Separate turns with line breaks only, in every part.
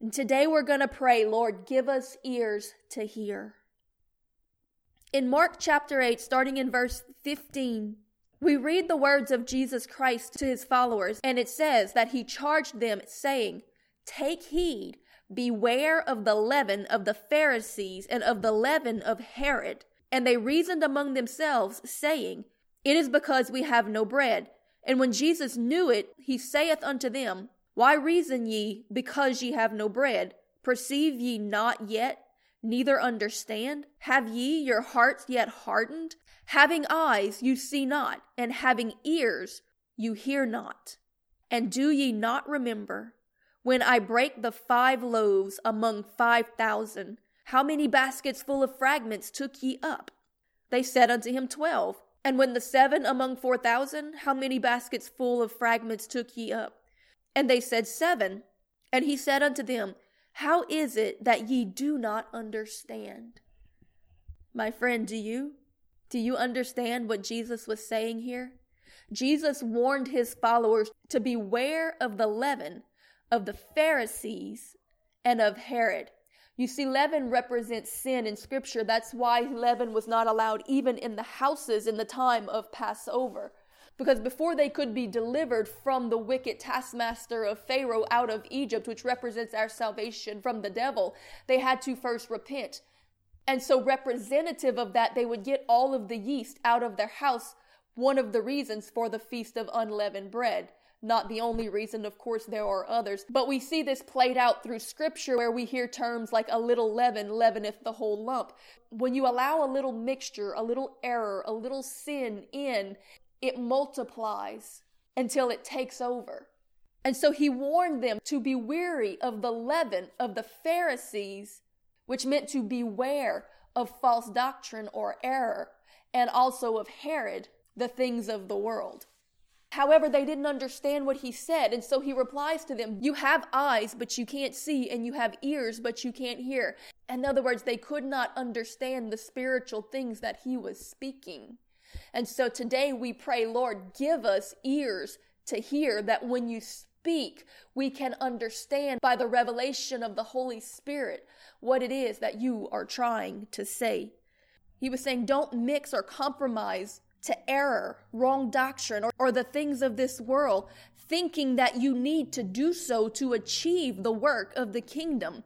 And today we're going to pray, Lord, give us ears to hear. In Mark chapter 8, starting in verse 15, we read the words of Jesus Christ to his followers, and it says that he charged them, saying, Take heed, beware of the leaven of the Pharisees and of the leaven of Herod. And they reasoned among themselves, saying, It is because we have no bread. And when Jesus knew it, he saith unto them, why reason ye, because ye have no bread? Perceive ye not yet, neither understand? Have ye your hearts yet hardened? Having eyes you see not, and having ears you hear not. And do ye not remember, when I brake the five loaves among five thousand, how many baskets full of fragments took ye up? They said unto him, Twelve. And when the seven among four thousand, how many baskets full of fragments took ye up? And they said, Seven. And he said unto them, How is it that ye do not understand? My friend, do you? Do you understand what Jesus was saying here? Jesus warned his followers to beware of the leaven of the Pharisees and of Herod. You see, leaven represents sin in Scripture. That's why leaven was not allowed even in the houses in the time of Passover. Because before they could be delivered from the wicked taskmaster of Pharaoh out of Egypt, which represents our salvation from the devil, they had to first repent. And so, representative of that, they would get all of the yeast out of their house. One of the reasons for the Feast of Unleavened Bread. Not the only reason, of course, there are others. But we see this played out through scripture where we hear terms like a little leaven leaveneth the whole lump. When you allow a little mixture, a little error, a little sin in, it multiplies until it takes over. And so he warned them to be weary of the leaven of the Pharisees, which meant to beware of false doctrine or error, and also of Herod, the things of the world. However, they didn't understand what he said, and so he replies to them, You have eyes, but you can't see, and you have ears, but you can't hear. In other words, they could not understand the spiritual things that he was speaking. And so today we pray, Lord, give us ears to hear that when you speak, we can understand by the revelation of the Holy Spirit what it is that you are trying to say. He was saying, don't mix or compromise to error, wrong doctrine, or, or the things of this world, thinking that you need to do so to achieve the work of the kingdom.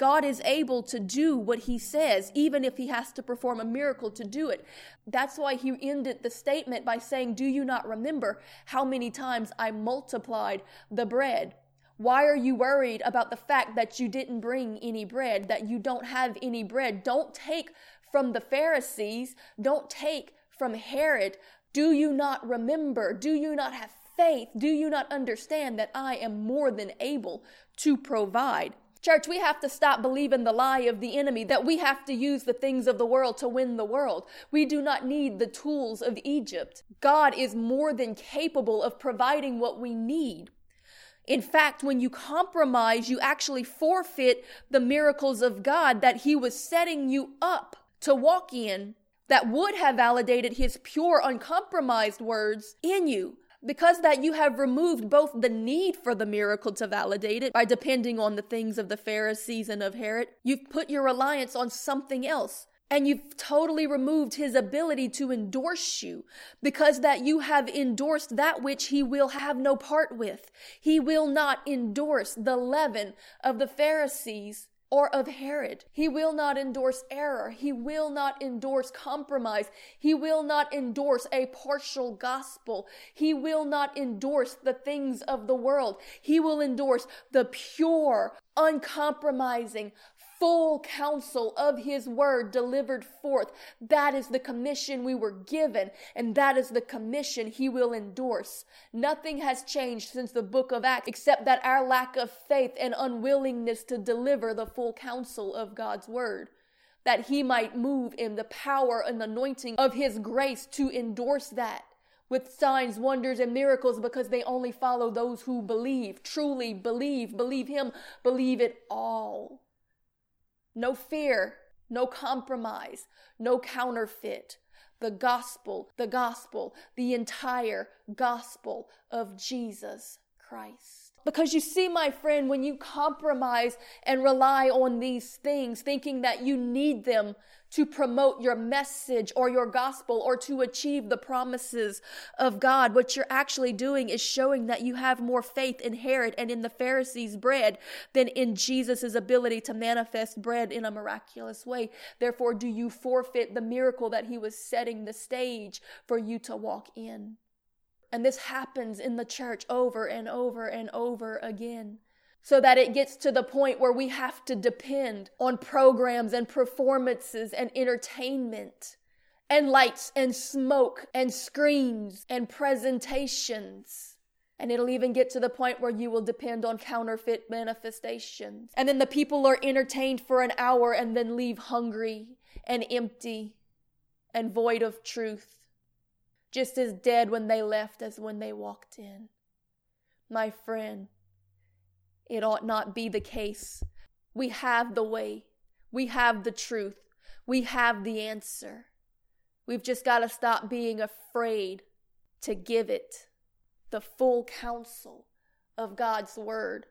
God is able to do what he says, even if he has to perform a miracle to do it. That's why he ended the statement by saying, Do you not remember how many times I multiplied the bread? Why are you worried about the fact that you didn't bring any bread, that you don't have any bread? Don't take from the Pharisees, don't take from Herod. Do you not remember? Do you not have faith? Do you not understand that I am more than able to provide? Church, we have to stop believing the lie of the enemy that we have to use the things of the world to win the world. We do not need the tools of Egypt. God is more than capable of providing what we need. In fact, when you compromise, you actually forfeit the miracles of God that He was setting you up to walk in that would have validated His pure, uncompromised words in you. Because that you have removed both the need for the miracle to validate it by depending on the things of the Pharisees and of Herod, you've put your reliance on something else. And you've totally removed his ability to endorse you because that you have endorsed that which he will have no part with. He will not endorse the leaven of the Pharisees or of Herod. He will not endorse error. He will not endorse compromise. He will not endorse a partial gospel. He will not endorse the things of the world. He will endorse the pure, uncompromising, full counsel of his word delivered forth. That is the commission we were given, and that is the commission he will endorse. Nothing has changed since the book of Acts except that our lack of faith and unwillingness to deliver the full counsel of God's word. That he might move in the power and anointing of his grace to endorse that with signs, wonders, and miracles because they only follow those who believe, truly believe, believe him, believe it all. No fear, no compromise, no counterfeit. The gospel, the gospel, the entire gospel of Jesus Christ. Because you see, my friend, when you compromise and rely on these things, thinking that you need them to promote your message or your gospel or to achieve the promises of God. What you're actually doing is showing that you have more faith in Herod and in the Pharisees' bread than in Jesus' ability to manifest bread in a miraculous way. Therefore, do you forfeit the miracle that he was setting the stage for you to walk in? And this happens in the church over and over and over again so that it gets to the point where we have to depend on programs and performances and entertainment and lights and smoke and screens and presentations. And it'll even get to the point where you will depend on counterfeit manifestations. And then the people are entertained for an hour and then leave hungry and empty and void of truth, just as dead when they left as when they walked in. My friend, it ought not be the case. We have the way, we have the truth, we have the answer. We've just got to stop being afraid to give it the full counsel of God's word.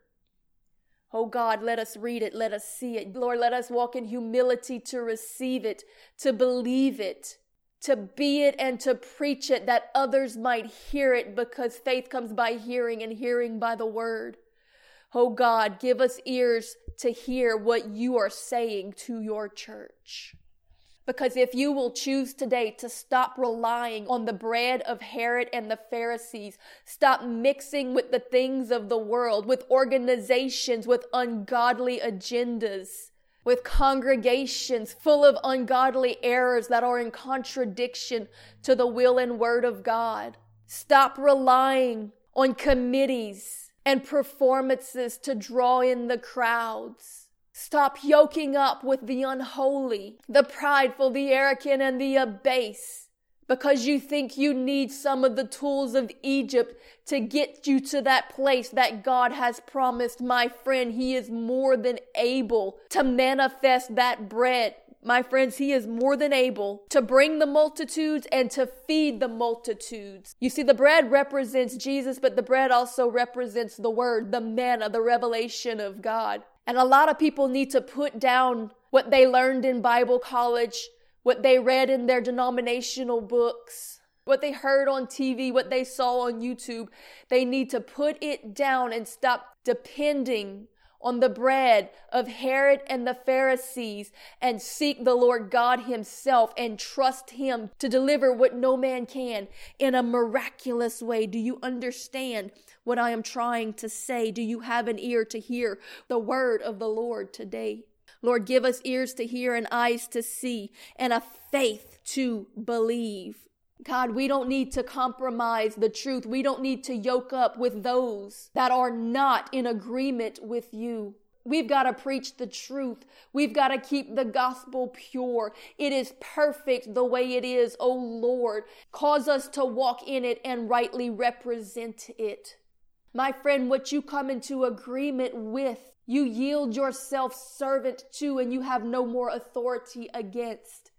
Oh God, let us read it, let us see it. Lord, let us walk in humility to receive it, to believe it, to be it, and to preach it that others might hear it because faith comes by hearing and hearing by the word. Oh God, give us ears to hear what you are saying to your church. Because if you will choose today to stop relying on the bread of Herod and the Pharisees, stop mixing with the things of the world, with organizations with ungodly agendas, with congregations full of ungodly errors that are in contradiction to the will and word of God, stop relying on committees and performances to draw in the crowds. Stop yoking up with the unholy, the prideful, the arrogant, and the abase because you think you need some of the tools of Egypt to get you to that place that God has promised. My friend, He is more than able to manifest that bread my friends, he is more than able to bring the multitudes and to feed the multitudes. You see, the bread represents Jesus, but the bread also represents the word, the manna, the revelation of God. And a lot of people need to put down what they learned in Bible college, what they read in their denominational books, what they heard on TV, what they saw on YouTube. They need to put it down and stop depending on the bread of Herod and the Pharisees and seek the Lord God Himself and trust Him to deliver what no man can in a miraculous way. Do you understand what I am trying to say? Do you have an ear to hear the word of the Lord today? Lord, give us ears to hear and eyes to see and a faith to believe. God, we don't need to compromise the truth. We don't need to yoke up with those that are not in agreement with you. We've got to preach the truth. We've got to keep the gospel pure. It is perfect the way it is, O Lord. Cause us to walk in it and rightly represent it. My friend, what you come into agreement with, you yield yourself servant to, and you have no more authority against.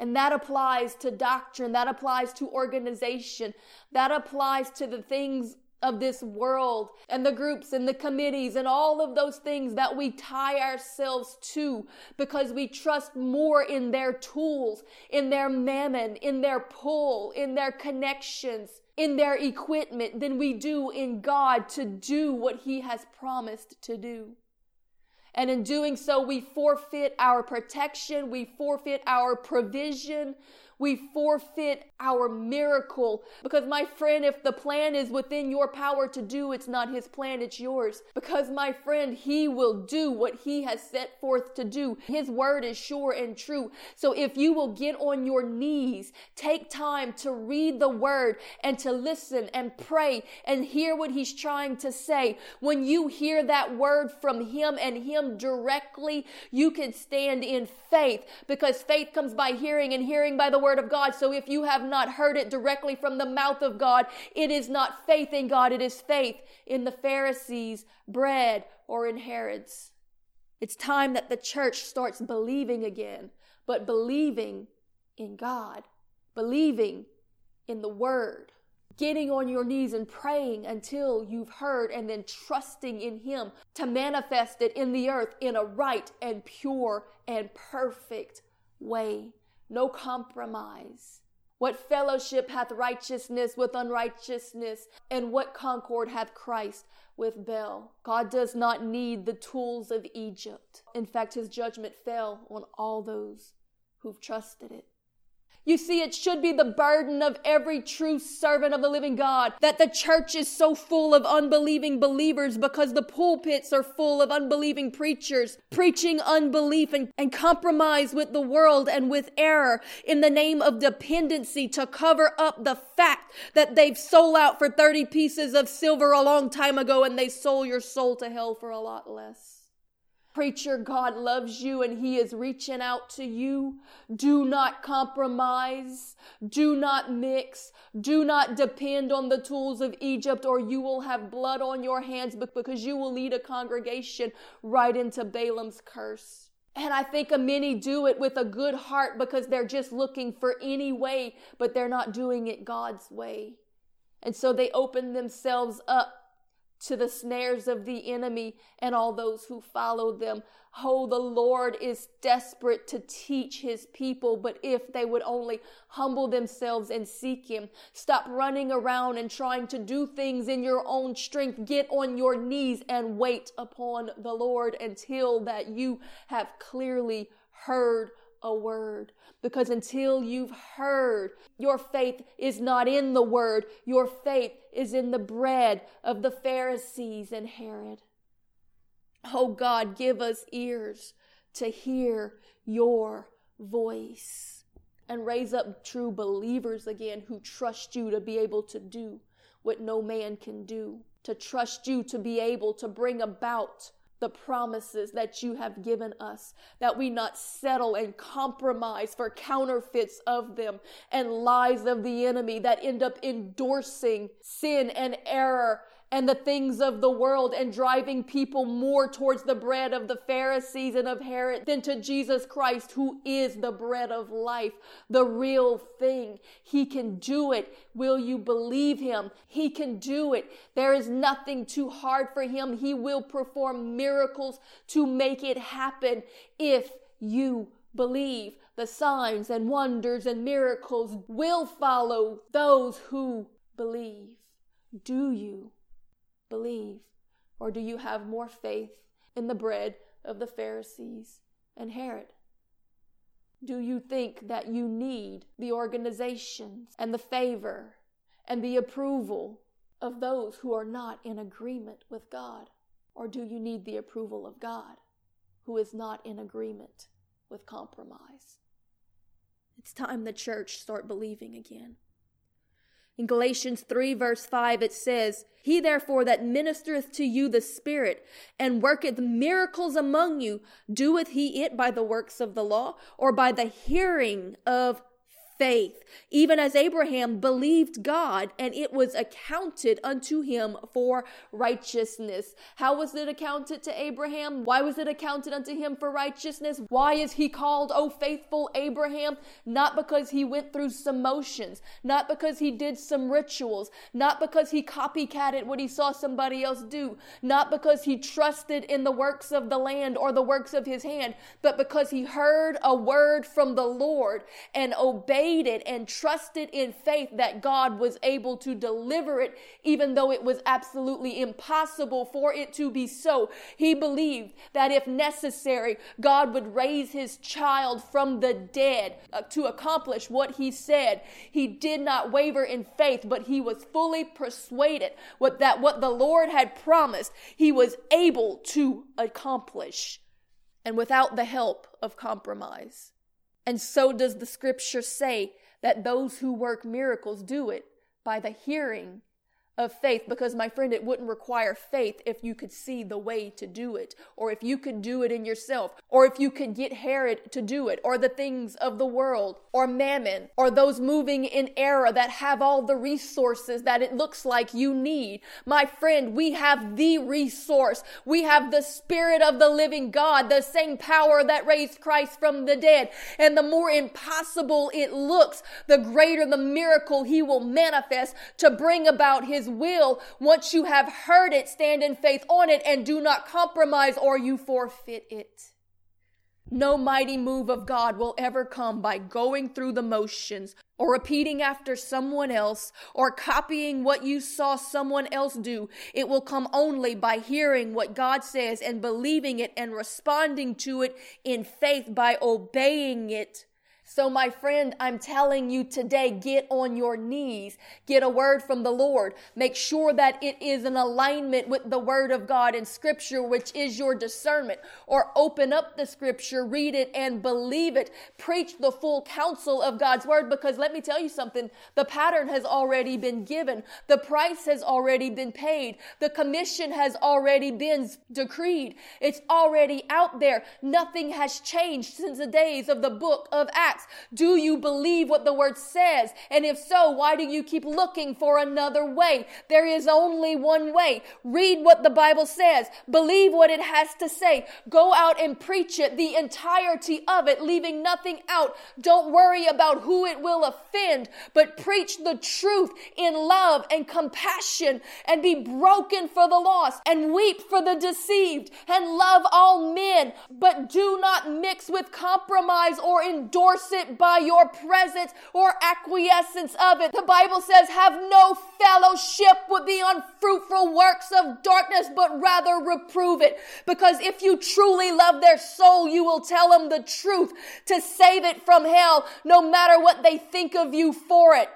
And that applies to doctrine, that applies to organization, that applies to the things of this world and the groups and the committees and all of those things that we tie ourselves to because we trust more in their tools, in their mammon, in their pull, in their connections, in their equipment than we do in God to do what He has promised to do. And in doing so, we forfeit our protection, we forfeit our provision, we forfeit our miracle. Because, my friend, if the plan is within your power to do, it's not his plan, it's yours. Because, my friend, he will do what he has set forth to do. His word is sure and true. So, if you will get on your knees, take time to read the word and to listen and pray and hear what he's trying to say, when you hear that word from him and him directly, you can stand in faith because faith comes by hearing and hearing by the word of God. So if you have not heard it directly from the mouth of God, it is not faith in God, it is faith in the Pharisees' bread or in Herod's. It's time that the church starts believing again, but believing in God, believing in the Word, getting on your knees and praying until you've heard, and then trusting in Him to manifest it in the earth in a right and pure and perfect way. No compromise. What fellowship hath righteousness with unrighteousness? And what concord hath Christ with Baal? God does not need the tools of Egypt. In fact, his judgment fell on all those who've trusted it. You see, it should be the burden of every true servant of the living God that the church is so full of unbelieving believers because the pulpits are full of unbelieving preachers preaching unbelief and, and compromise with the world and with error in the name of dependency to cover up the fact that they've sold out for 30 pieces of silver a long time ago and they sold your soul to hell for a lot less. Preacher, God loves you and He is reaching out to you. Do not compromise. Do not mix. Do not depend on the tools of Egypt or you will have blood on your hands because you will lead a congregation right into Balaam's curse. And I think a many do it with a good heart because they're just looking for any way, but they're not doing it God's way. And so they open themselves up to the snares of the enemy and all those who follow them. Oh, the Lord is desperate to teach his people, but if they would only humble themselves and seek him, stop running around and trying to do things in your own strength, get on your knees and wait upon the Lord until that you have clearly heard a word. Because until you've heard, your faith is not in the word. Your faith is in the bread of the Pharisees and Herod. Oh God, give us ears to hear your voice and raise up true believers again who trust you to be able to do what no man can do, to trust you to be able to bring about the promises that you have given us, that we not settle and compromise for counterfeits of them and lies of the enemy that end up endorsing sin and error and the things of the world and driving people more towards the bread of the Pharisees and of Herod than to Jesus Christ, who is the bread of life, the real thing. He can do it. Will you believe him? He can do it. There is nothing too hard for him. He will perform miracles to make it happen if you believe. The signs and wonders and miracles will follow those who believe. Do you? Believe? Or do you have more faith in the bread of the Pharisees and Herod? Do you think that you need the organizations and the favor and the approval of those who are not in agreement with God? Or do you need the approval of God who is not in agreement with compromise? It's time the church start believing again. In Galatians 3 verse 5 it says, He therefore that ministereth to you the Spirit and worketh miracles among you, doeth he it by the works of the law or by the hearing of faith, even as Abraham believed God and it was accounted unto him for righteousness. How was it accounted to Abraham? Why was it accounted unto him for righteousness? Why is he called, O faithful Abraham? Not because he went through some motions, not because he did some rituals, not because he copycatted what he saw somebody else do, not because he trusted in the works of the land or the works of his hand, but because he heard a word from the Lord and obeyed it and trusted in faith that God was able to deliver it, even though it was absolutely impossible for it to be so. He believed that if necessary, God would raise his child from the dead uh, to accomplish what he said. He did not waver in faith, but he was fully persuaded that what the Lord had promised, he was able to accomplish and without the help of compromise. And so does the scripture say that those who work miracles do it by the hearing of faith because my friend it wouldn't require faith if you could see the way to do it or if you could do it in yourself or if you could get Herod to do it or the things of the world or mammon or those moving in error that have all the resources that it looks like you need. My friend we have the resource. We have the spirit of the living God the same power that raised Christ from the dead. And the more impossible it looks the greater the miracle he will manifest to bring about his his will. Once you have heard it, stand in faith on it and do not compromise or you forfeit it. No mighty move of God will ever come by going through the motions or repeating after someone else or copying what you saw someone else do. It will come only by hearing what God says and believing it and responding to it in faith by obeying it. So, my friend, I'm telling you today, get on your knees. Get a word from the Lord. Make sure that it is in alignment with the word of God in scripture, which is your discernment. Or open up the scripture, read it, and believe it. Preach the full counsel of God's word because let me tell you something the pattern has already been given, the price has already been paid, the commission has already been decreed. It's already out there. Nothing has changed since the days of the book of Acts. Acts. Do you believe what the word says? And if so, why do you keep looking for another way? There is only one way. Read what the Bible says. Believe what it has to say. Go out and preach it, the entirety of it, leaving nothing out. Don't worry about who it will offend, but preach the truth in love and compassion and be broken for the lost and weep for the deceived and love all men, but do not mix with compromise or endorse it by your presence or acquiescence of it. The Bible says, have no fellowship with the unfruitful works of darkness, but rather reprove it. Because if you truly love their soul, you will tell them the truth to save it from hell, no matter what they think of you for it.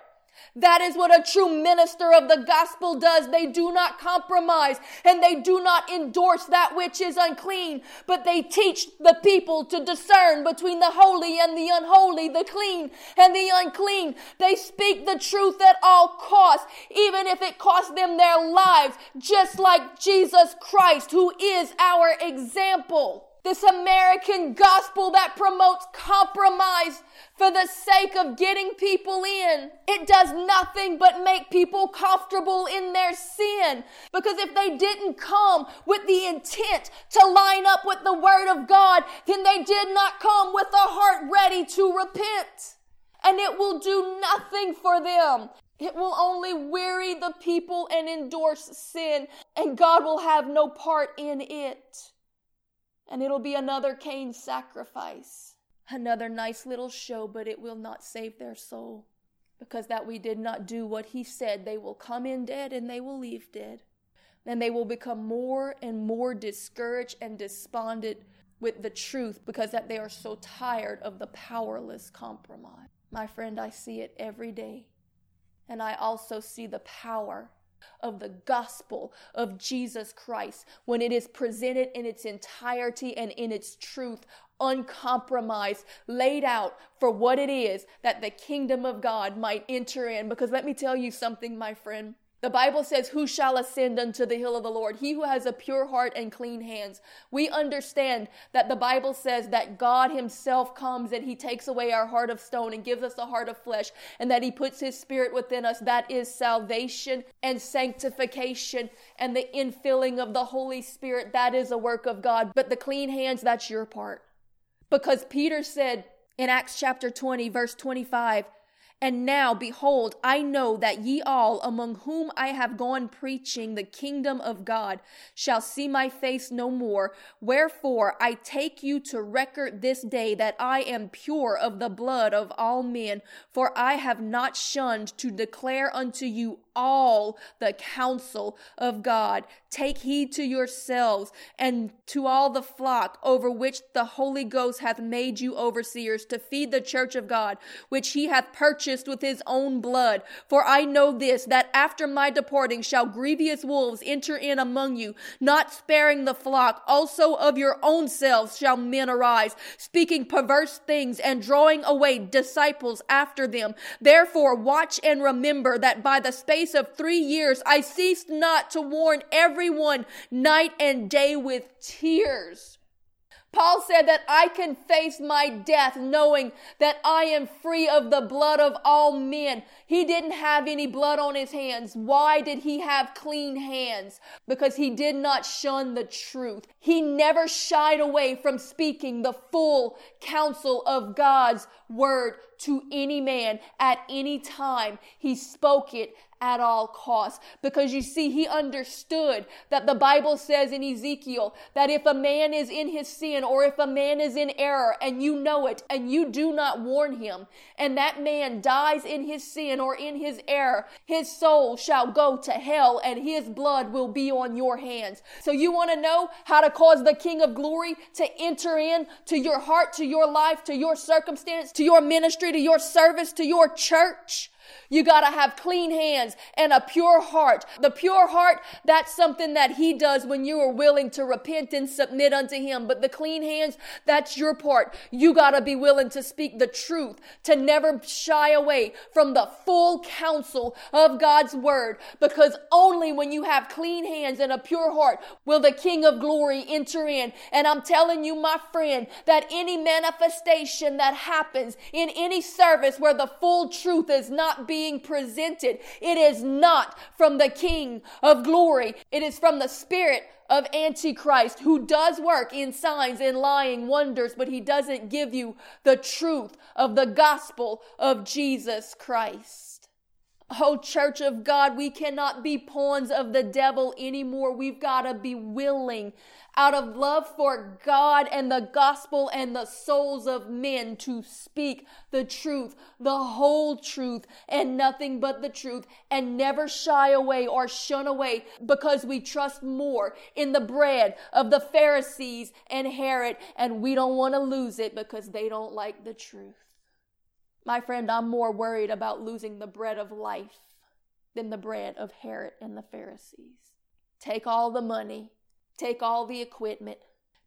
That is what a true minister of the gospel does. They do not compromise and they do not endorse that which is unclean, but they teach the people to discern between the holy and the unholy, the clean and the unclean. They speak the truth at all costs, even if it costs them their lives, just like Jesus Christ, who is our example. This American gospel that promotes compromise for the sake of getting people in. It does nothing but make people comfortable in their sin. Because if they didn't come with the intent to line up with the word of God, then they did not come with a heart ready to repent. And it will do nothing for them. It will only weary the people and endorse sin, and God will have no part in it and it'll be another Cain sacrifice. Another nice little show, but it will not save their soul. Because that we did not do what he said. They will come in dead and they will leave dead. And they will become more and more discouraged and despondent with the truth because that they are so tired of the powerless compromise. My friend, I see it every day. And I also see the power of the gospel of Jesus Christ when it is presented in its entirety and in its truth, uncompromised, laid out for what it is that the kingdom of God might enter in. Because let me tell you something, my friend. The Bible says, Who shall ascend unto the hill of the Lord? He who has a pure heart and clean hands. We understand that the Bible says that God Himself comes and He takes away our heart of stone and gives us a heart of flesh, and that He puts His Spirit within us. That is salvation and sanctification and the infilling of the Holy Spirit. That is a work of God. But the clean hands, that's your part. Because Peter said in Acts chapter 20, verse 25, And now, behold, I know that ye all, among whom I have gone preaching the kingdom of God, shall see my face no more. Wherefore I take you to record this day that I am pure of the blood of all men, for I have not shunned to declare unto you all the counsel of God. Take heed to yourselves and to all the flock over which the Holy Ghost hath made you overseers to feed the church of God, which he hath purchased with his own blood. For I know this, that after my departing shall grievous wolves enter in among you, not sparing the flock. Also of your own selves shall men arise, speaking perverse things and drawing away disciples after them. Therefore watch and remember that by the space space of three years, I ceased not to warn everyone night and day with tears. Paul said that I can face my death knowing that I am free of the blood of all men. He didn't have any blood on his hands. Why did he have clean hands? Because he did not shun the truth. He never shied away from speaking the full counsel of God's word to any man at any time. He spoke it at all costs. Because you see, he understood that the Bible says in Ezekiel that if a man is in his sin or if a man is in error and you know it and you do not warn him and that man dies in his sin or in his error, his soul shall go to hell and his blood will be on your hands. So you want to know how to cause the King of glory to enter in to your heart, to your life, to your circumstance, to your ministry, to your service, to your church? You got to have clean hands and a pure heart. The pure heart, that's something that he does when you are willing to repent and submit unto him. But the clean hands, that's your part. You got to be willing to speak the truth, to never shy away from the full counsel of God's word. Because only when you have clean hands and a pure heart will the King of glory enter in. And I'm telling you, my friend, that any manifestation that happens in any service where the full truth is not being presented. It is not from the King of glory. It is from the spirit of Antichrist who does work in signs and lying wonders, but he doesn't give you the truth of the gospel of Jesus Christ. Oh, church of God, we cannot be pawns of the devil anymore. We've got to be willing out of love for God and the gospel and the souls of men to speak the truth, the whole truth, and nothing but the truth, and never shy away or shun away because we trust more in the bread of the Pharisees and Herod, and we don't want to lose it because they don't like the truth. My friend, I'm more worried about losing the bread of life than the bread of Herod and the Pharisees. Take all the money, Take all the equipment,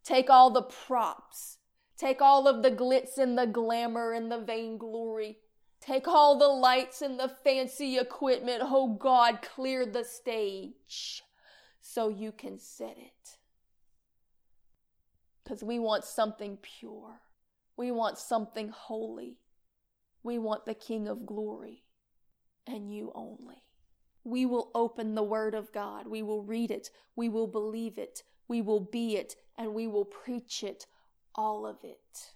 take all the props, take all of the glitz and the glamour and the vainglory. Take all the lights and the fancy equipment. Oh God, clear the stage so you can set it. Because we want something pure. We want something holy. We want the King of glory and you only. We will open the Word of God. We will read it. We will believe it. We will be it. And we will preach it. All of it.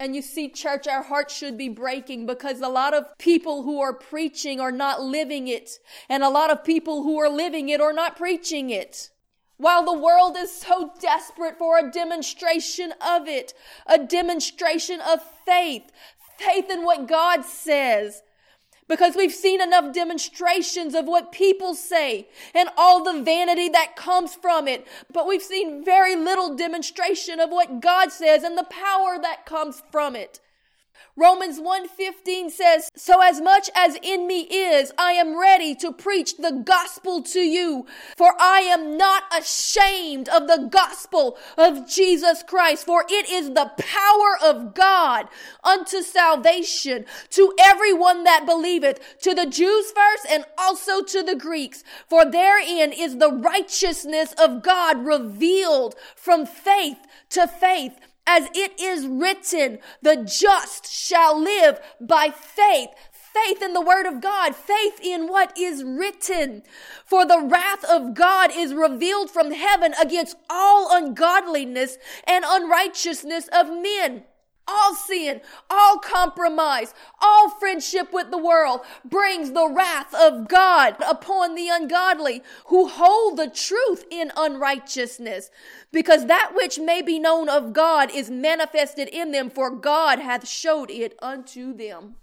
And you see, church, our hearts should be breaking because a lot of people who are preaching are not living it. And a lot of people who are living it are not preaching it. While the world is so desperate for a demonstration of it, a demonstration of faith, faith in what God says, because we've seen enough demonstrations of what people say and all the vanity that comes from it. But we've seen very little demonstration of what God says and the power that comes from it. Romans 1:15 says, "So as much as in me is, I am ready to preach the gospel to you, for I am not ashamed of the gospel of Jesus Christ, for it is the power of God unto salvation to everyone that believeth, to the Jews first and also to the Greeks, for therein is the righteousness of God revealed from faith to faith." As it is written, the just shall live by faith. Faith in the word of God, faith in what is written. For the wrath of God is revealed from heaven against all ungodliness and unrighteousness of men all sin, all compromise, all friendship with the world brings the wrath of God upon the ungodly who hold the truth in unrighteousness. Because that which may be known of God is manifested in them, for God hath showed it unto them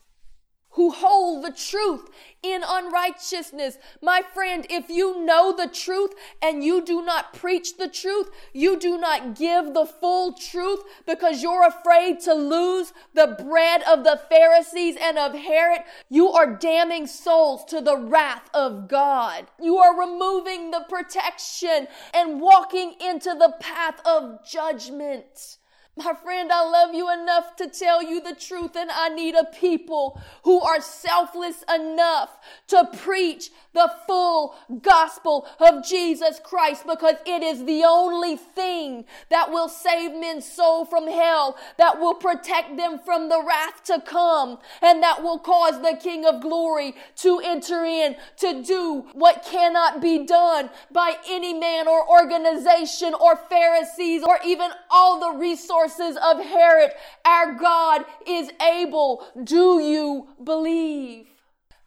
who hold the truth in unrighteousness. My friend, if you know the truth and you do not preach the truth, you do not give the full truth because you're afraid to lose the bread of the Pharisees and of Herod, you are damning souls to the wrath of God. You are removing the protection and walking into the path of judgment. My friend, I love you enough to tell you the truth, and I need a people who are selfless enough to preach the full gospel of Jesus Christ because it is the only thing that will save men's soul from hell, that will protect them from the wrath to come, and that will cause the King of glory to enter in to do what cannot be done by any man or organization or Pharisees or even all the resources resources of Herod. Our God is able. Do you believe?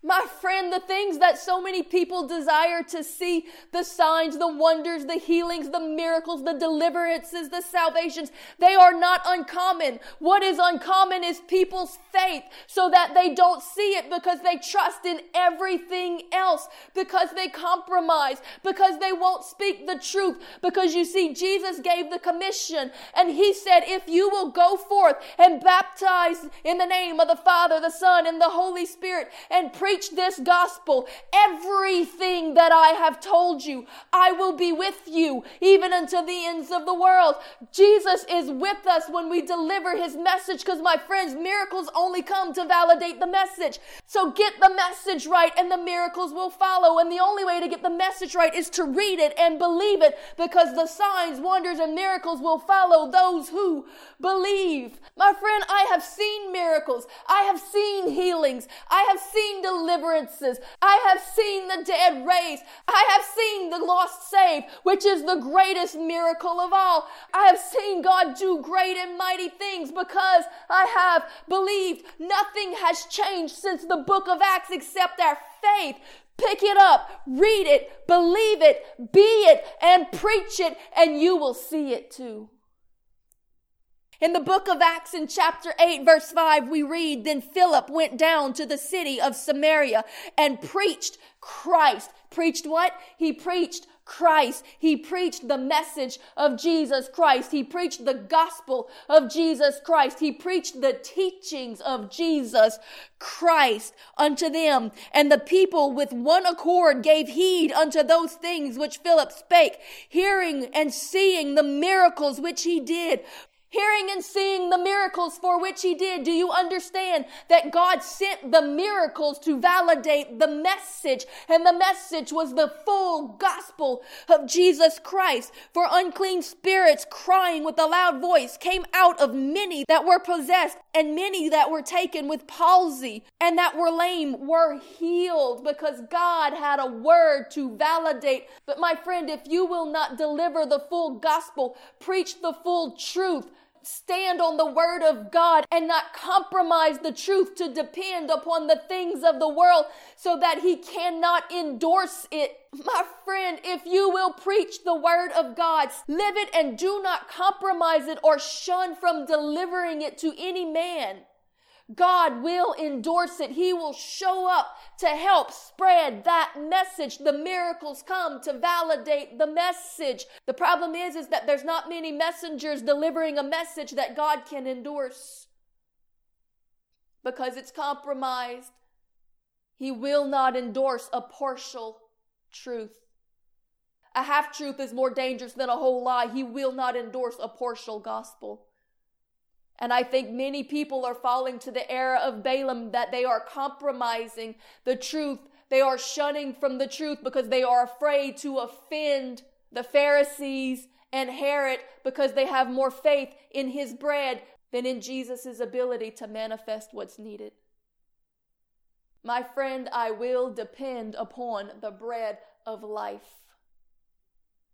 My friend, the things that so many people desire to see, the signs, the wonders, the healings, the miracles, the deliverances, the salvations, they are not uncommon. What is uncommon is people's faith so that they don't see it because they trust in everything else, because they compromise, because they won't speak the truth. Because you see, Jesus gave the commission and he said, if you will go forth and baptize in the name of the Father, the Son, and the Holy Spirit and preach preach this gospel, everything that I have told you, I will be with you even unto the ends of the world. Jesus is with us when we deliver his message because my friends, miracles only come to validate the message. So get the message right and the miracles will follow. And the only way to get the message right is to read it and believe it because the signs, wonders, and miracles will follow those who believe. My friend, I have seen miracles. I have seen healings. I have seen deliverance deliverances. I have seen the dead raised. I have seen the lost saved, which is the greatest miracle of all. I have seen God do great and mighty things because I have believed. Nothing has changed since the book of Acts except our faith. Pick it up, read it, believe it, be it, and preach it, and you will see it too. In the book of Acts in chapter 8 verse 5 we read, then Philip went down to the city of Samaria and preached Christ. Preached what? He preached Christ. He preached the message of Jesus Christ. He preached the gospel of Jesus Christ. He preached the teachings of Jesus Christ unto them. And the people with one accord gave heed unto those things which Philip spake, hearing and seeing the miracles which he did hearing and seeing the miracles for which he did. Do you understand that God sent the miracles to validate the message? And the message was the full gospel of Jesus Christ. For unclean spirits crying with a loud voice came out of many that were possessed and many that were taken with palsy and that were lame were healed because God had a word to validate. But my friend, if you will not deliver the full gospel, preach the full truth, stand on the word of God and not compromise the truth to depend upon the things of the world so that he cannot endorse it. My friend, if you will preach the word of God, live it and do not compromise it or shun from delivering it to any man. God will endorse it. He will show up to help spread that message. The miracles come to validate the message. The problem is, is that there's not many messengers delivering a message that God can endorse because it's compromised. He will not endorse a partial truth. A half truth is more dangerous than a whole lie. He will not endorse a partial gospel. And I think many people are falling to the error of Balaam that they are compromising the truth. They are shunning from the truth because they are afraid to offend the Pharisees and Herod because they have more faith in his bread than in Jesus' ability to manifest what's needed. My friend, I will depend upon the bread of life.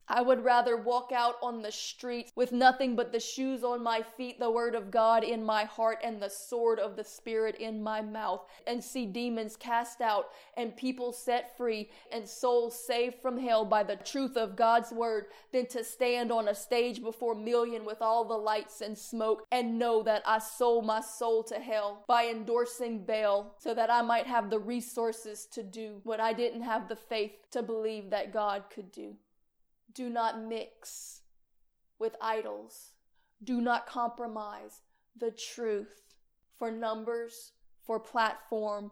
I would rather walk out on the streets with nothing but the shoes on my feet, the word of God in my heart, and the sword of the Spirit in my mouth, and see demons cast out, and people set free, and souls saved from hell by the truth of God's word, than to stand on a stage before million with all the lights and smoke, and know that I sold my soul to hell by endorsing Baal, so that I might have the resources to do what I didn't have the faith to believe that God could do. Do not mix with idols. Do not compromise the truth for numbers, for platform,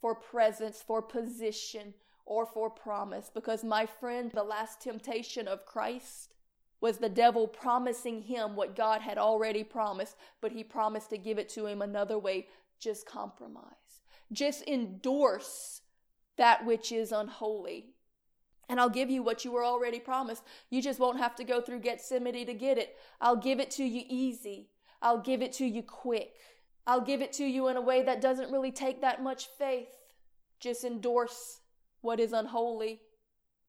for presence, for position, or for promise. Because, my friend, the last temptation of Christ was the devil promising him what God had already promised, but he promised to give it to him another way. Just compromise, just endorse that which is unholy and I'll give you what you were already promised. You just won't have to go through Gethsemane to get it. I'll give it to you easy. I'll give it to you quick. I'll give it to you in a way that doesn't really take that much faith. Just endorse what is unholy.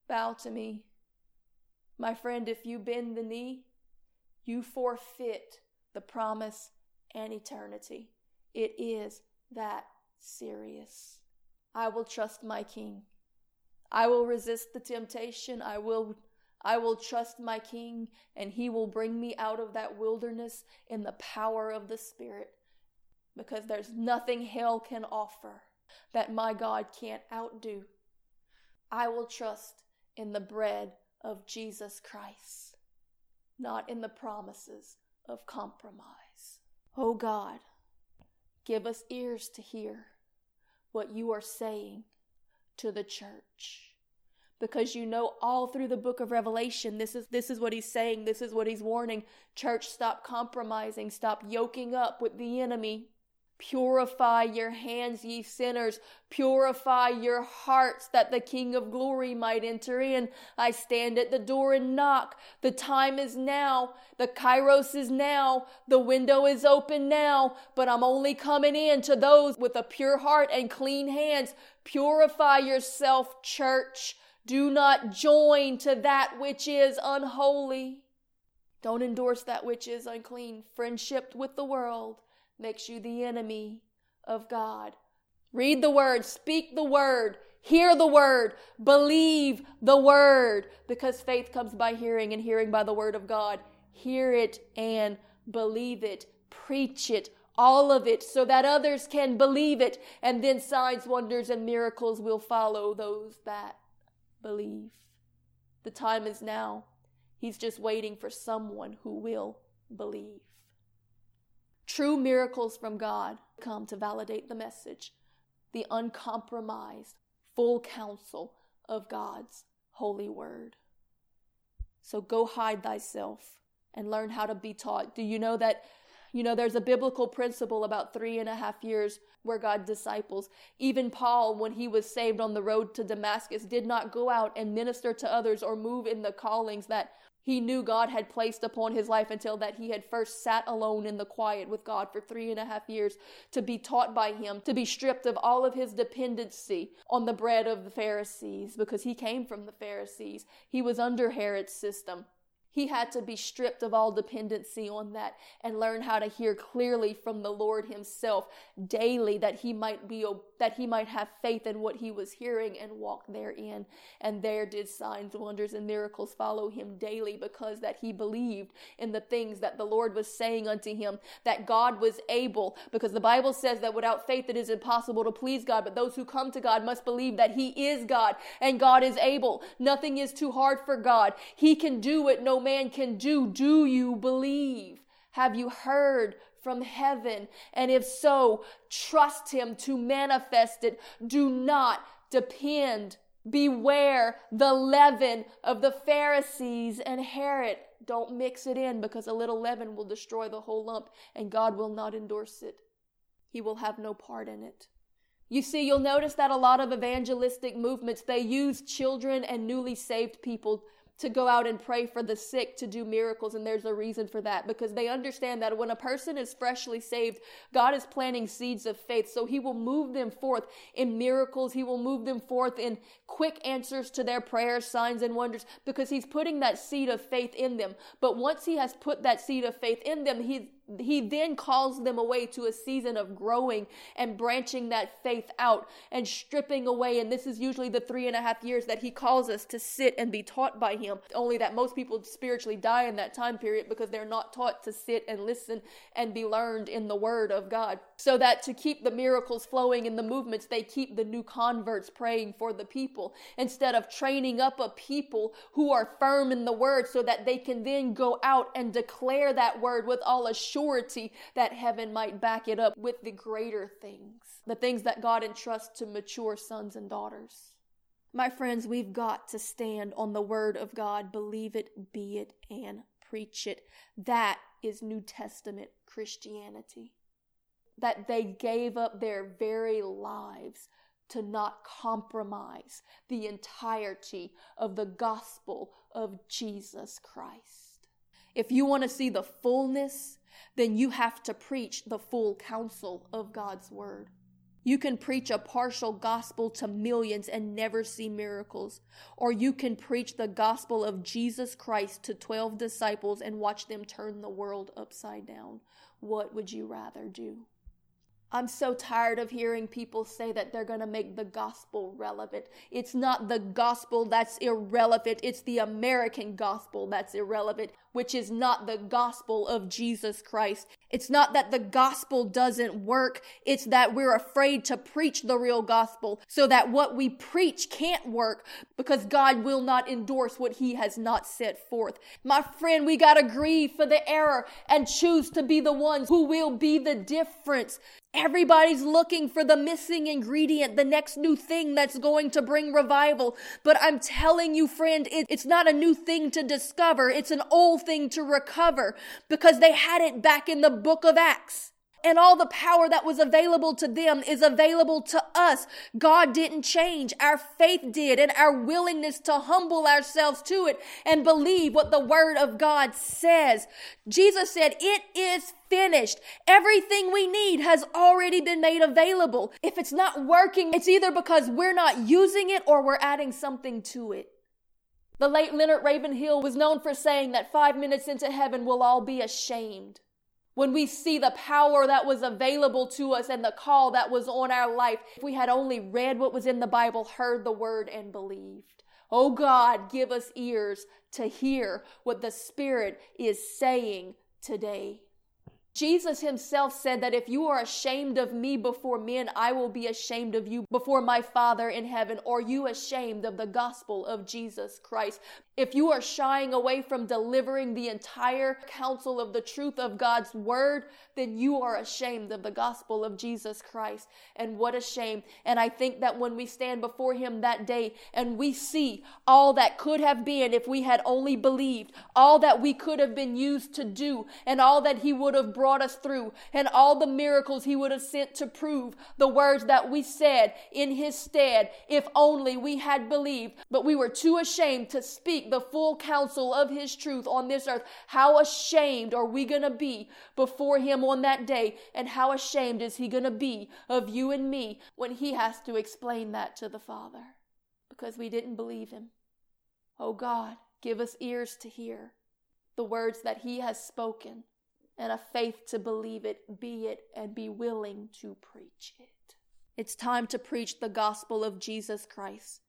Bow to me. My friend, if you bend the knee, you forfeit the promise and eternity. It is that serious. I will trust my King. I will resist the temptation. I will I will trust my king and he will bring me out of that wilderness in the power of the spirit because there's nothing hell can offer that my God can't outdo. I will trust in the bread of Jesus Christ, not in the promises of compromise. Oh God, give us ears to hear what you are saying to the church. Because you know all through the book of revelation this is this is what he's saying this is what he's warning. Church stop compromising stop yoking up with the enemy Purify your hands, ye sinners. Purify your hearts that the King of glory might enter in. I stand at the door and knock. The time is now. The kairos is now. The window is open now. But I'm only coming in to those with a pure heart and clean hands. Purify yourself, church. Do not join to that which is unholy. Don't endorse that which is unclean. Friendship with the world makes you the enemy of God. Read the word, speak the word, hear the word, believe the word, because faith comes by hearing and hearing by the word of God. Hear it and believe it, preach it, all of it, so that others can believe it, and then signs, wonders, and miracles will follow those that believe. The time is now. He's just waiting for someone who will believe. True miracles from God come to validate the message, the uncompromised, full counsel of God's holy word. So go hide thyself and learn how to be taught. Do you know that? You know, there's a biblical principle about three and a half years where God disciples. Even Paul, when he was saved on the road to Damascus, did not go out and minister to others or move in the callings that he knew God had placed upon his life until that he had first sat alone in the quiet with God for three and a half years to be taught by him, to be stripped of all of his dependency on the bread of the Pharisees because he came from the Pharisees. He was under Herod's system. He had to be stripped of all dependency on that and learn how to hear clearly from the Lord himself daily that he might be that he might have faith in what he was hearing and walk therein. And there did signs, wonders and miracles follow him daily because that he believed in the things that the Lord was saying unto him that God was able because the Bible says that without faith it is impossible to please God, but those who come to God must believe that he is God and God is able. Nothing is too hard for God. He can do it no man can do. Do you believe? Have you heard from heaven? And if so, trust him to manifest it. Do not depend. Beware the leaven of the Pharisees and Herod. Don't mix it in because a little leaven will destroy the whole lump and God will not endorse it. He will have no part in it. You see, you'll notice that a lot of evangelistic movements, they use children and newly saved people to go out and pray for the sick to do miracles. And there's a reason for that because they understand that when a person is freshly saved, God is planting seeds of faith. So he will move them forth in miracles. He will move them forth in quick answers to their prayers, signs and wonders because he's putting that seed of faith in them. But once he has put that seed of faith in them, he he then calls them away to a season of growing and branching that faith out and stripping away. And this is usually the three and a half years that he calls us to sit and be taught by him. Only that most people spiritually die in that time period because they're not taught to sit and listen and be learned in the word of God. So that to keep the miracles flowing in the movements, they keep the new converts praying for the people instead of training up a people who are firm in the word so that they can then go out and declare that word with all assurance surety that heaven might back it up with the greater things, the things that God entrusts to mature sons and daughters. My friends, we've got to stand on the word of God, believe it, be it, and preach it. That is New Testament Christianity. That they gave up their very lives to not compromise the entirety of the gospel of Jesus Christ. If you want to see the fullness then you have to preach the full counsel of God's word. You can preach a partial gospel to millions and never see miracles. Or you can preach the gospel of Jesus Christ to 12 disciples and watch them turn the world upside down. What would you rather do? I'm so tired of hearing people say that they're going to make the gospel relevant. It's not the gospel that's irrelevant. It's the American gospel that's irrelevant which is not the gospel of Jesus Christ. It's not that the gospel doesn't work. It's that we're afraid to preach the real gospel so that what we preach can't work because God will not endorse what he has not set forth. My friend, we got to grieve for the error and choose to be the ones who will be the difference. Everybody's looking for the missing ingredient, the next new thing that's going to bring revival. But I'm telling you, friend, it, it's not a new thing to discover. It's an old thing to recover because they had it back in the book of Acts. And all the power that was available to them is available to us. God didn't change. Our faith did and our willingness to humble ourselves to it and believe what the word of God says. Jesus said, it is finished. Everything we need has already been made available. If it's not working, it's either because we're not using it or we're adding something to it. The late Leonard Ravenhill was known for saying that five minutes into heaven we'll all be ashamed. When we see the power that was available to us and the call that was on our life, if we had only read what was in the Bible, heard the word, and believed. Oh God, give us ears to hear what the Spirit is saying today. Jesus himself said that if you are ashamed of me before men, I will be ashamed of you before my Father in heaven. Or you ashamed of the gospel of Jesus Christ? If you are shying away from delivering the entire counsel of the truth of God's word, then you are ashamed of the gospel of Jesus Christ. And what a shame. And I think that when we stand before him that day and we see all that could have been if we had only believed, all that we could have been used to do, and all that he would have brought us through, and all the miracles he would have sent to prove the words that we said in his stead, if only we had believed, but we were too ashamed to speak the full counsel of his truth on this earth, how ashamed are we going to be before him on that day? And how ashamed is he going to be of you and me when he has to explain that to the Father? Because we didn't believe him. Oh God, give us ears to hear the words that he has spoken and a faith to believe it, be it, and be willing to preach it. It's time to preach the gospel of Jesus Christ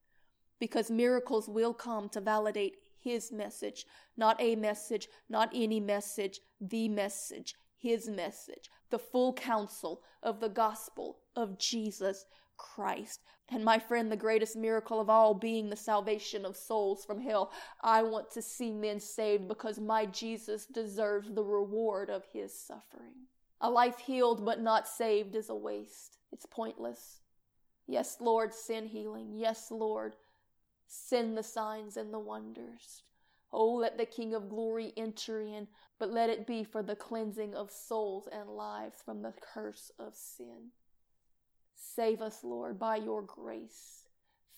because miracles will come to validate his message, not a message, not any message, the message, his message, the full counsel of the gospel of Jesus Christ. And my friend, the greatest miracle of all being the salvation of souls from hell. I want to see men saved because my Jesus deserves the reward of his suffering. A life healed but not saved is a waste. It's pointless. Yes, Lord, sin healing. Yes, Lord, Send the signs and the wonders. Oh, let the King of glory enter in, but let it be for the cleansing of souls and lives from the curse of sin. Save us, Lord, by your grace.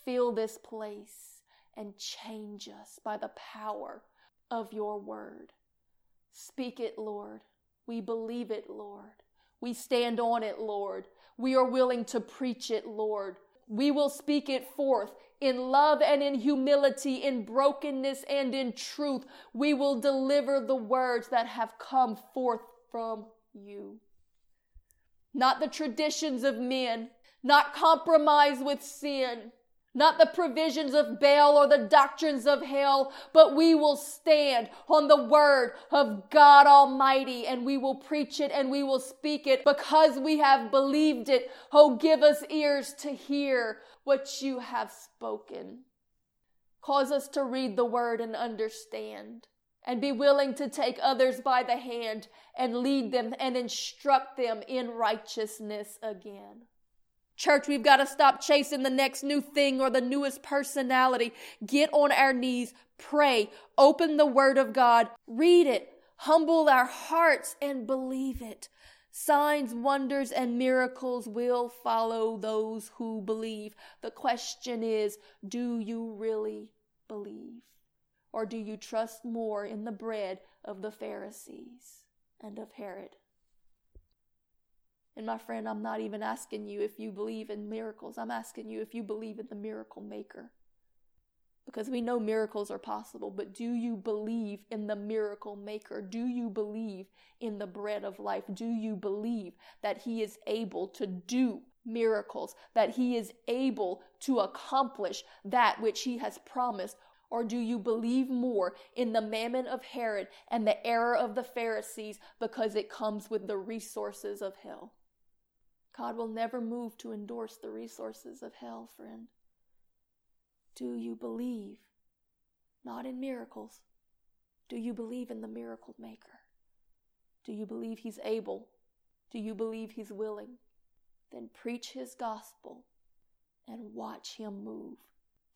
Fill this place and change us by the power of your word. Speak it, Lord. We believe it, Lord. We stand on it, Lord. We are willing to preach it, Lord. We will speak it forth in love and in humility, in brokenness and in truth. We will deliver the words that have come forth from you. Not the traditions of men, not compromise with sin, not the provisions of Baal or the doctrines of hell, but we will stand on the word of God Almighty and we will preach it and we will speak it because we have believed it. Oh, give us ears to hear what you have spoken. Cause us to read the word and understand and be willing to take others by the hand and lead them and instruct them in righteousness again. Church, we've got to stop chasing the next new thing or the newest personality. Get on our knees, pray, open the Word of God, read it, humble our hearts, and believe it. Signs, wonders, and miracles will follow those who believe. The question is do you really believe? Or do you trust more in the bread of the Pharisees and of Herod? And my friend, I'm not even asking you if you believe in miracles. I'm asking you if you believe in the miracle maker. Because we know miracles are possible, but do you believe in the miracle maker? Do you believe in the bread of life? Do you believe that he is able to do miracles, that he is able to accomplish that which he has promised? Or do you believe more in the mammon of Herod and the error of the Pharisees because it comes with the resources of hell? God will never move to endorse the resources of hell, friend. Do you believe? Not in miracles. Do you believe in the miracle maker? Do you believe he's able? Do you believe he's willing? Then preach his gospel and watch him move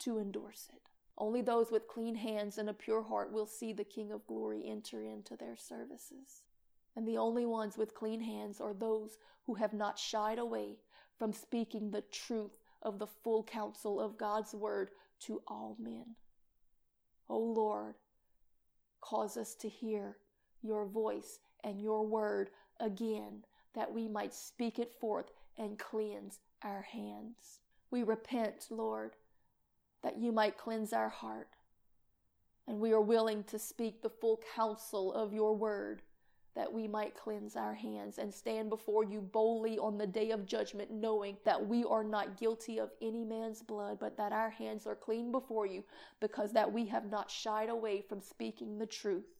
to endorse it. Only those with clean hands and a pure heart will see the King of glory enter into their services and the only ones with clean hands are those who have not shied away from speaking the truth of the full counsel of God's word to all men. O oh Lord, cause us to hear your voice and your word again, that we might speak it forth and cleanse our hands. We repent, Lord, that you might cleanse our heart. And we are willing to speak the full counsel of your word that we might cleanse our hands and stand before you boldly on the day of judgment, knowing that we are not guilty of any man's blood, but that our hands are clean before you, because that we have not shied away from speaking the truth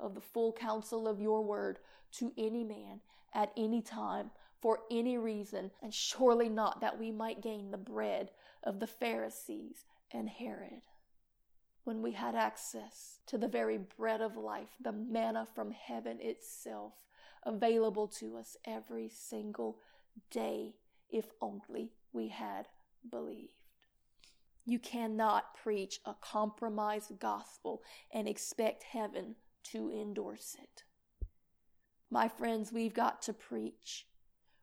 of the full counsel of your word to any man at any time for any reason, and surely not that we might gain the bread of the Pharisees and Herod when we had access to the very bread of life, the manna from heaven itself, available to us every single day, if only we had believed. You cannot preach a compromised gospel and expect heaven to endorse it. My friends, we've got to preach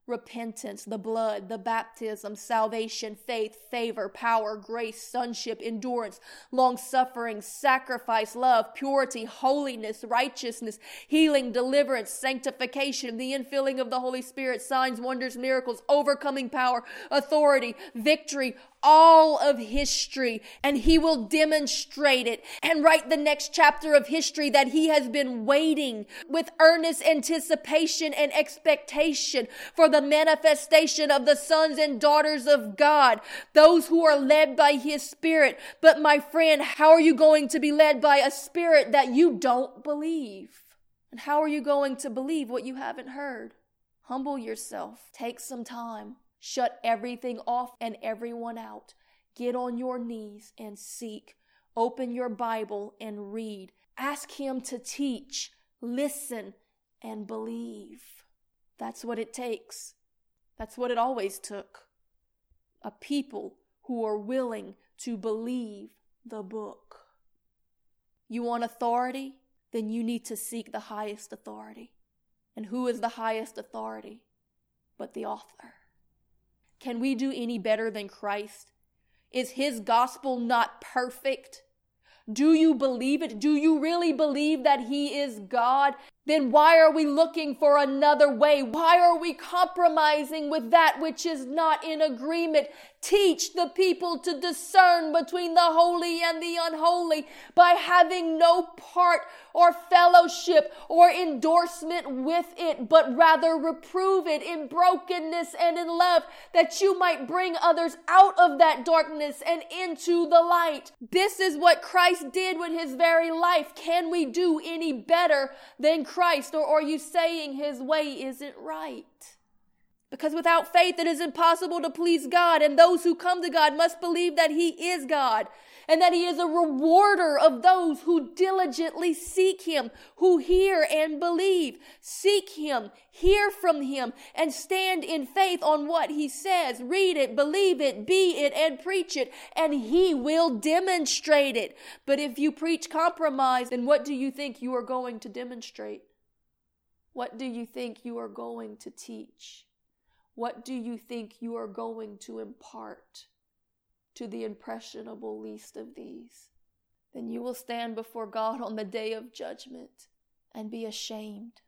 repentance, the blood, the baptism, salvation, faith, favor, power, grace, sonship, endurance, long suffering, sacrifice, love, purity, holiness, righteousness, healing, deliverance, sanctification, the infilling of the Holy Spirit, signs, wonders, miracles, overcoming power, authority, victory, all of history and he will demonstrate it and write the next chapter of history that he has been waiting with earnest anticipation and expectation for the manifestation of the sons and daughters of God, those who are led by his spirit. But my friend, how are you going to be led by a spirit that you don't believe? And how are you going to believe what you haven't heard? Humble yourself. Take some time. Shut everything off and everyone out. Get on your knees and seek. Open your Bible and read. Ask Him to teach. Listen and believe. That's what it takes. That's what it always took. A people who are willing to believe the book. You want authority? Then you need to seek the highest authority. And who is the highest authority but the author? Can we do any better than Christ? Is his gospel not perfect? Do you believe it? Do you really believe that He is God? Then why are we looking for another way? Why are we compromising with that which is not in agreement? Teach the people to discern between the holy and the unholy by having no part or fellowship or endorsement with it, but rather reprove it in brokenness and in love, that you might bring others out of that darkness and into the light. This is what Christ did with his very life. Can we do any better than Christ? Or are you saying his way isn't right? Because without faith, it is impossible to please God. And those who come to God must believe that He is God and that He is a rewarder of those who diligently seek Him, who hear and believe. Seek Him, hear from Him, and stand in faith on what He says. Read it, believe it, be it, and preach it, and He will demonstrate it. But if you preach compromise, then what do you think you are going to demonstrate? What do you think you are going to teach? What do you think you are going to impart to the impressionable least of these? Then you will stand before God on the day of judgment and be ashamed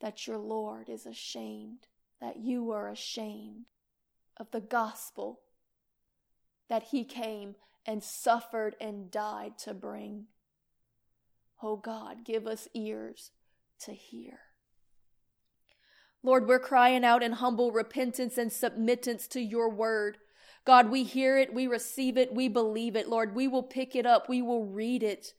that your Lord is ashamed, that you are ashamed of the gospel that He came and suffered and died to bring. Oh God, give us ears to hear. Lord, we're crying out in humble repentance and submittance to your word. God, we hear it, we receive it, we believe it. Lord, we will pick it up, we will read it.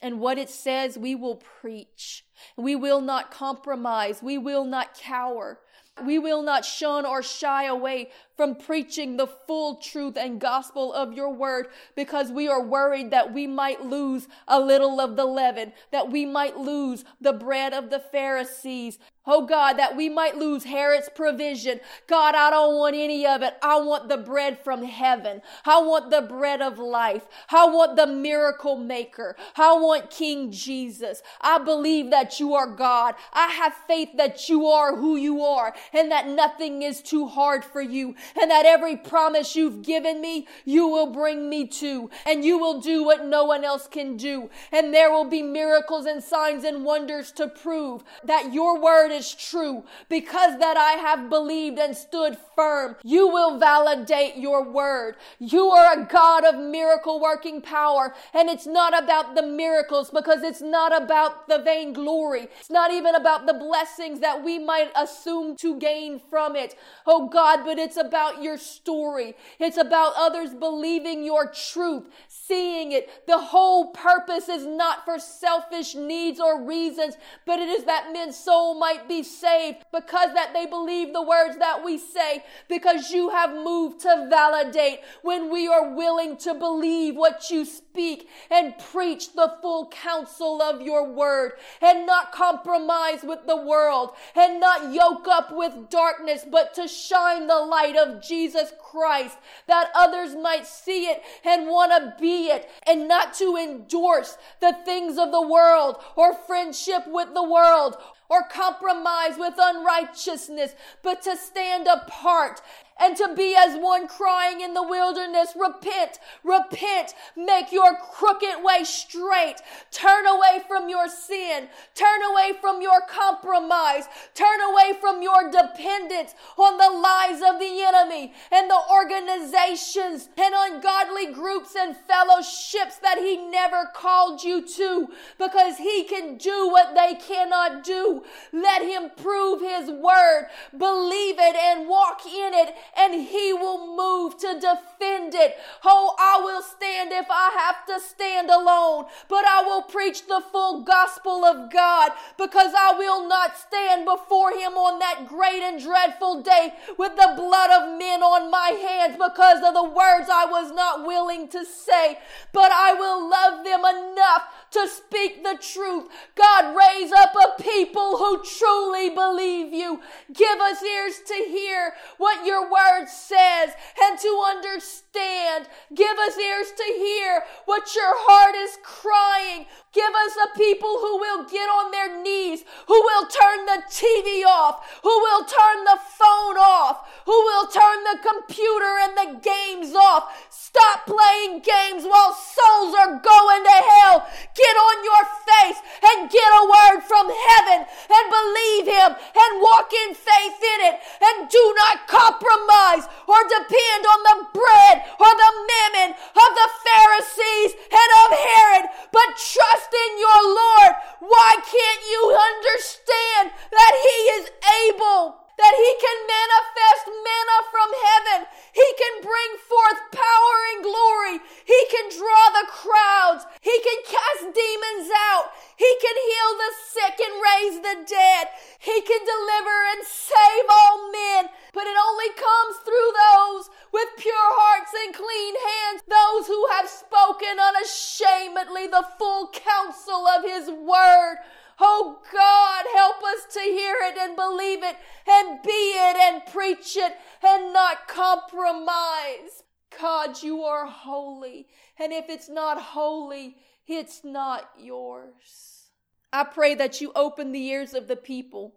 And what it says, we will preach. We will not compromise. We will not cower. We will not shun or shy away from preaching the full truth and gospel of your word because we are worried that we might lose a little of the leaven, that we might lose the bread of the Pharisees, Oh God, that we might lose Herod's provision. God, I don't want any of it. I want the bread from heaven. I want the bread of life. I want the miracle maker. I want King Jesus. I believe that you are God. I have faith that you are who you are and that nothing is too hard for you and that every promise you've given me, you will bring me to and you will do what no one else can do. And there will be miracles and signs and wonders to prove that your word is true, because that I have believed and stood firm, you will validate your word. You are a God of miracle working power, and it's not about the miracles because it's not about the vainglory. It's not even about the blessings that we might assume to gain from it. Oh God, but it's about your story. It's about others believing your truth, seeing it. The whole purpose is not for selfish needs or reasons, but it is that men's soul might be saved because that they believe the words that we say, because you have moved to validate when we are willing to believe what you speak and preach the full counsel of your word and not compromise with the world and not yoke up with darkness, but to shine the light of Jesus Christ that others might see it and want to be it and not to endorse the things of the world or friendship with the world or compromise with unrighteousness, but to stand apart and to be as one crying in the wilderness, repent, repent, make your crooked way straight, turn away from your sin, turn away from your compromise, turn away from your dependence on the lies of the enemy and the organizations and ungodly groups and fellowships that he never called you to because he can do what they cannot do. Let him prove his word, believe it and walk in it and he will move to defend it. Oh, I will stand if I have to stand alone, but I will preach the full gospel of God because I will not stand before him on that great and dreadful day with the blood of men on my hands because of the words I was not willing to say, but I will love them enough to speak the truth. God, raise up a people who truly believe you. Give us ears to hear what your word says and to understand. Give us ears to hear what your heart is crying. Give us a people who will get on their knees, who will turn the TV off, who will turn the phone off, who will turn the computer and the games off. Stop playing games while souls are going to hell. Get on your face and get a word from heaven and believe Him and walk in faith in it and do not compromise or depend on the bread or the mammon of the Pharisees and of Herod, but trust in your Lord. Why can't you understand that He is able? that he can manifest manna from heaven. He can bring forth power and glory. He can draw the crowds. He can cast demons out. He can heal the sick and raise the dead. He can deliver and save all men. But it only comes through those with pure hearts and clean hands, those who have spoken unashamedly the full counsel of his word. Oh God, help us to hear it and believe it and be it and preach it and not compromise. God, you are holy. And if it's not holy, it's not yours. I pray that you open the ears of the people,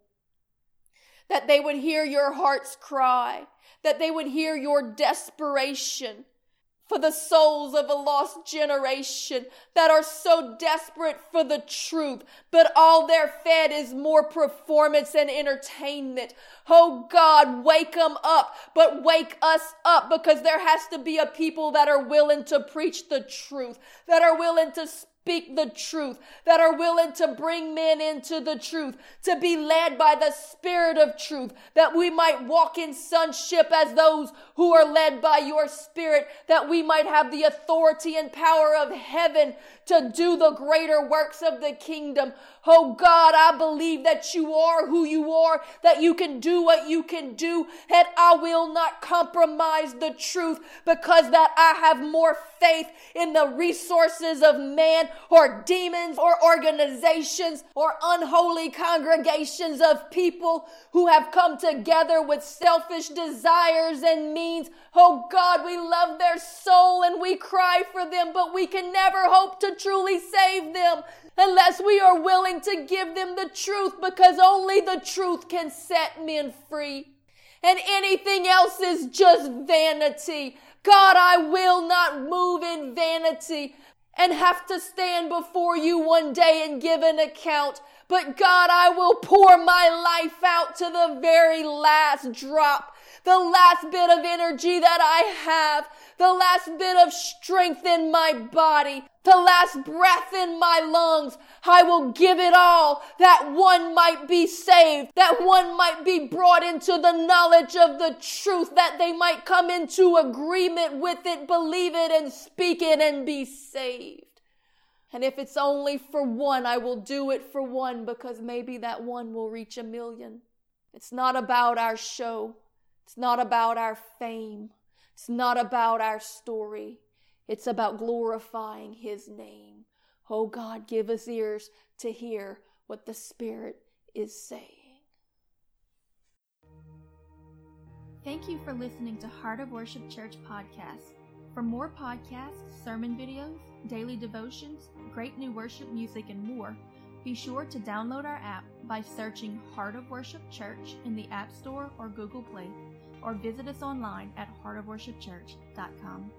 that they would hear your heart's cry, that they would hear your desperation, for the souls of a lost generation that are so desperate for the truth, but all they're fed is more performance and entertainment. Oh God, wake them up, but wake us up because there has to be a people that are willing to preach the truth, that are willing to speak speak the truth, that are willing to bring men into the truth, to be led by the Spirit of truth, that we might walk in sonship as those who are led by your Spirit, that we might have the authority and power of heaven to do the greater works of the kingdom. Oh God, I believe that you are who you are, that you can do what you can do, and I will not compromise the truth because that I have more faith in the resources of man or demons or organizations or unholy congregations of people who have come together with selfish desires and means. Oh God, we love their soul and we cry for them, but we can never hope truly save them unless we are willing to give them the truth because only the truth can set men free. And anything else is just vanity. God, I will not move in vanity and have to stand before you one day and give an account. But God, I will pour my life out to the very last drop, the last bit of energy that I have, the last bit of strength in my body, the last breath in my lungs. I will give it all that one might be saved, that one might be brought into the knowledge of the truth, that they might come into agreement with it, believe it, and speak it and be saved. And if it's only for one, I will do it for one because maybe that one will reach a million. It's not about our show. It's not about our fame. It's not about our story. It's about glorifying His name. Oh God, give us ears to hear what the Spirit is saying.
Thank you for listening to Heart of Worship Church podcast. For more podcasts, sermon videos, daily devotions, great new worship music, and more, be sure to download our app by searching Heart of Worship Church in the App Store or Google Play or visit us online at heartofworshipchurch.com.